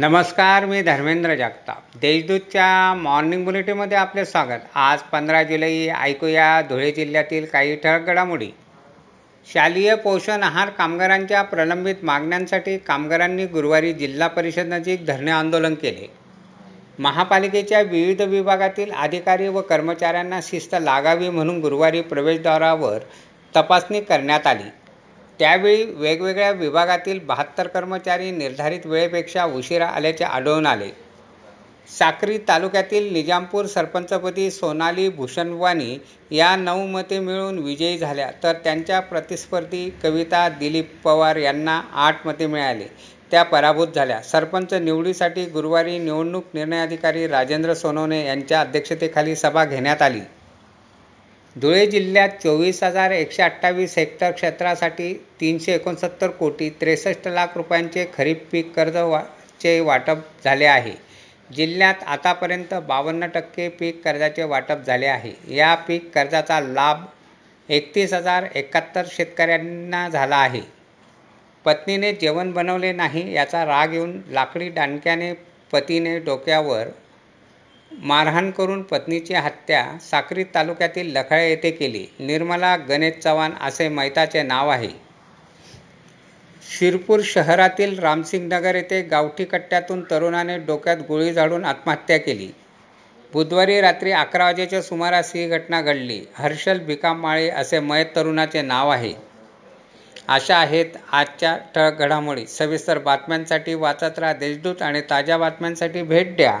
नमस्कार मी धर्मेंद्र जगताप. देशदूतच्या मॉर्निंग बुलेटिनमध्ये आपले स्वागत. आज पंधरा जुलै ऐकूया धुळे जिल्ह्यातील काही ठळक घडामोडी. शालेय पोषण आहार कामगारांच्या प्रलंबित मागण्यांसाठी कामगारांनी गुरुवारी जिल्हा परिषद नजीक धरणे आंदोलन केले. महापालिकेच्या विविध विभागातील अधिकारी व कर्मचाऱ्यांना शिस्त लागावी म्हणून गुरुवारी प्रवेशद्वारावर तपासणी करण्यात आली. त्यावेळी वेगवेगळ्या विभागातील बहात्तर कर्मचारी निर्धारित वेळेपेक्षा उशिरा आल्याचे आढळून आले. साक्री तालुक्यातील निजामपूर सरपंचपदी सोनाली भूषणवानी या नऊ मते मिळून विजयी झाल्या तर त्यांच्या प्रतिस्पर्धी कविता दिलीप पवार यांना आठ मते मिळाले. त्या पराभूत झाल्या. सरपंच निवडीसाठी गुरुवारी निवडणूक निर्णय अधिकारी राजेंद्र सोनवणे यांच्या अध्यक्षतेखाली सभा घेण्यात आली. धुळे जिल्ह्यात चोवीस हजार एकशे अठ्ठावीस हेक्टर क्षेत्रासाठी तीनशे एकोणसत्तर कोटी त्रेसष्ट लाख रुपयांचे खरीप पीक कर्ज वा चे वाटप झाले आहे. जिल्ह्यात आतापर्यंत बावन्न टक्के पीक कर्जाचे वाटप झाले आहे. या पीक कर्जाचा लाभ एकतीस हजार एकाहत्तर शेतकऱ्यांना झाला आहे. पत्नीने जेवण बनवले नाही याचा राग येऊन लाकडी दांडक्याने पतीने डोक्यावर मारहाण करून पत्नीची हत्या साक्री तालुक्यातील लखाळे येथे केली. निर्मला गणेश चव्हाण असे मैताचे नाव आहे. शिरपूर शहरातील रामसिंगनगर येथे गावठी कट्ट्यातून तरुणाने डोक्यात गोळी झाडून आत्महत्या केली. बुधवारी रात्री अकरा वाजेच्या सुमारास ही घटना घडली. हर्षल भिकामाळे असे मयत तरुणाचे नाव आहे. अशा आहेत आजच्या ठळक घडामोडी. सविस्तर बातम्यांसाठी वाचत राहा. देशदूत आणि ताज्या बातम्यांसाठी भेट द्या.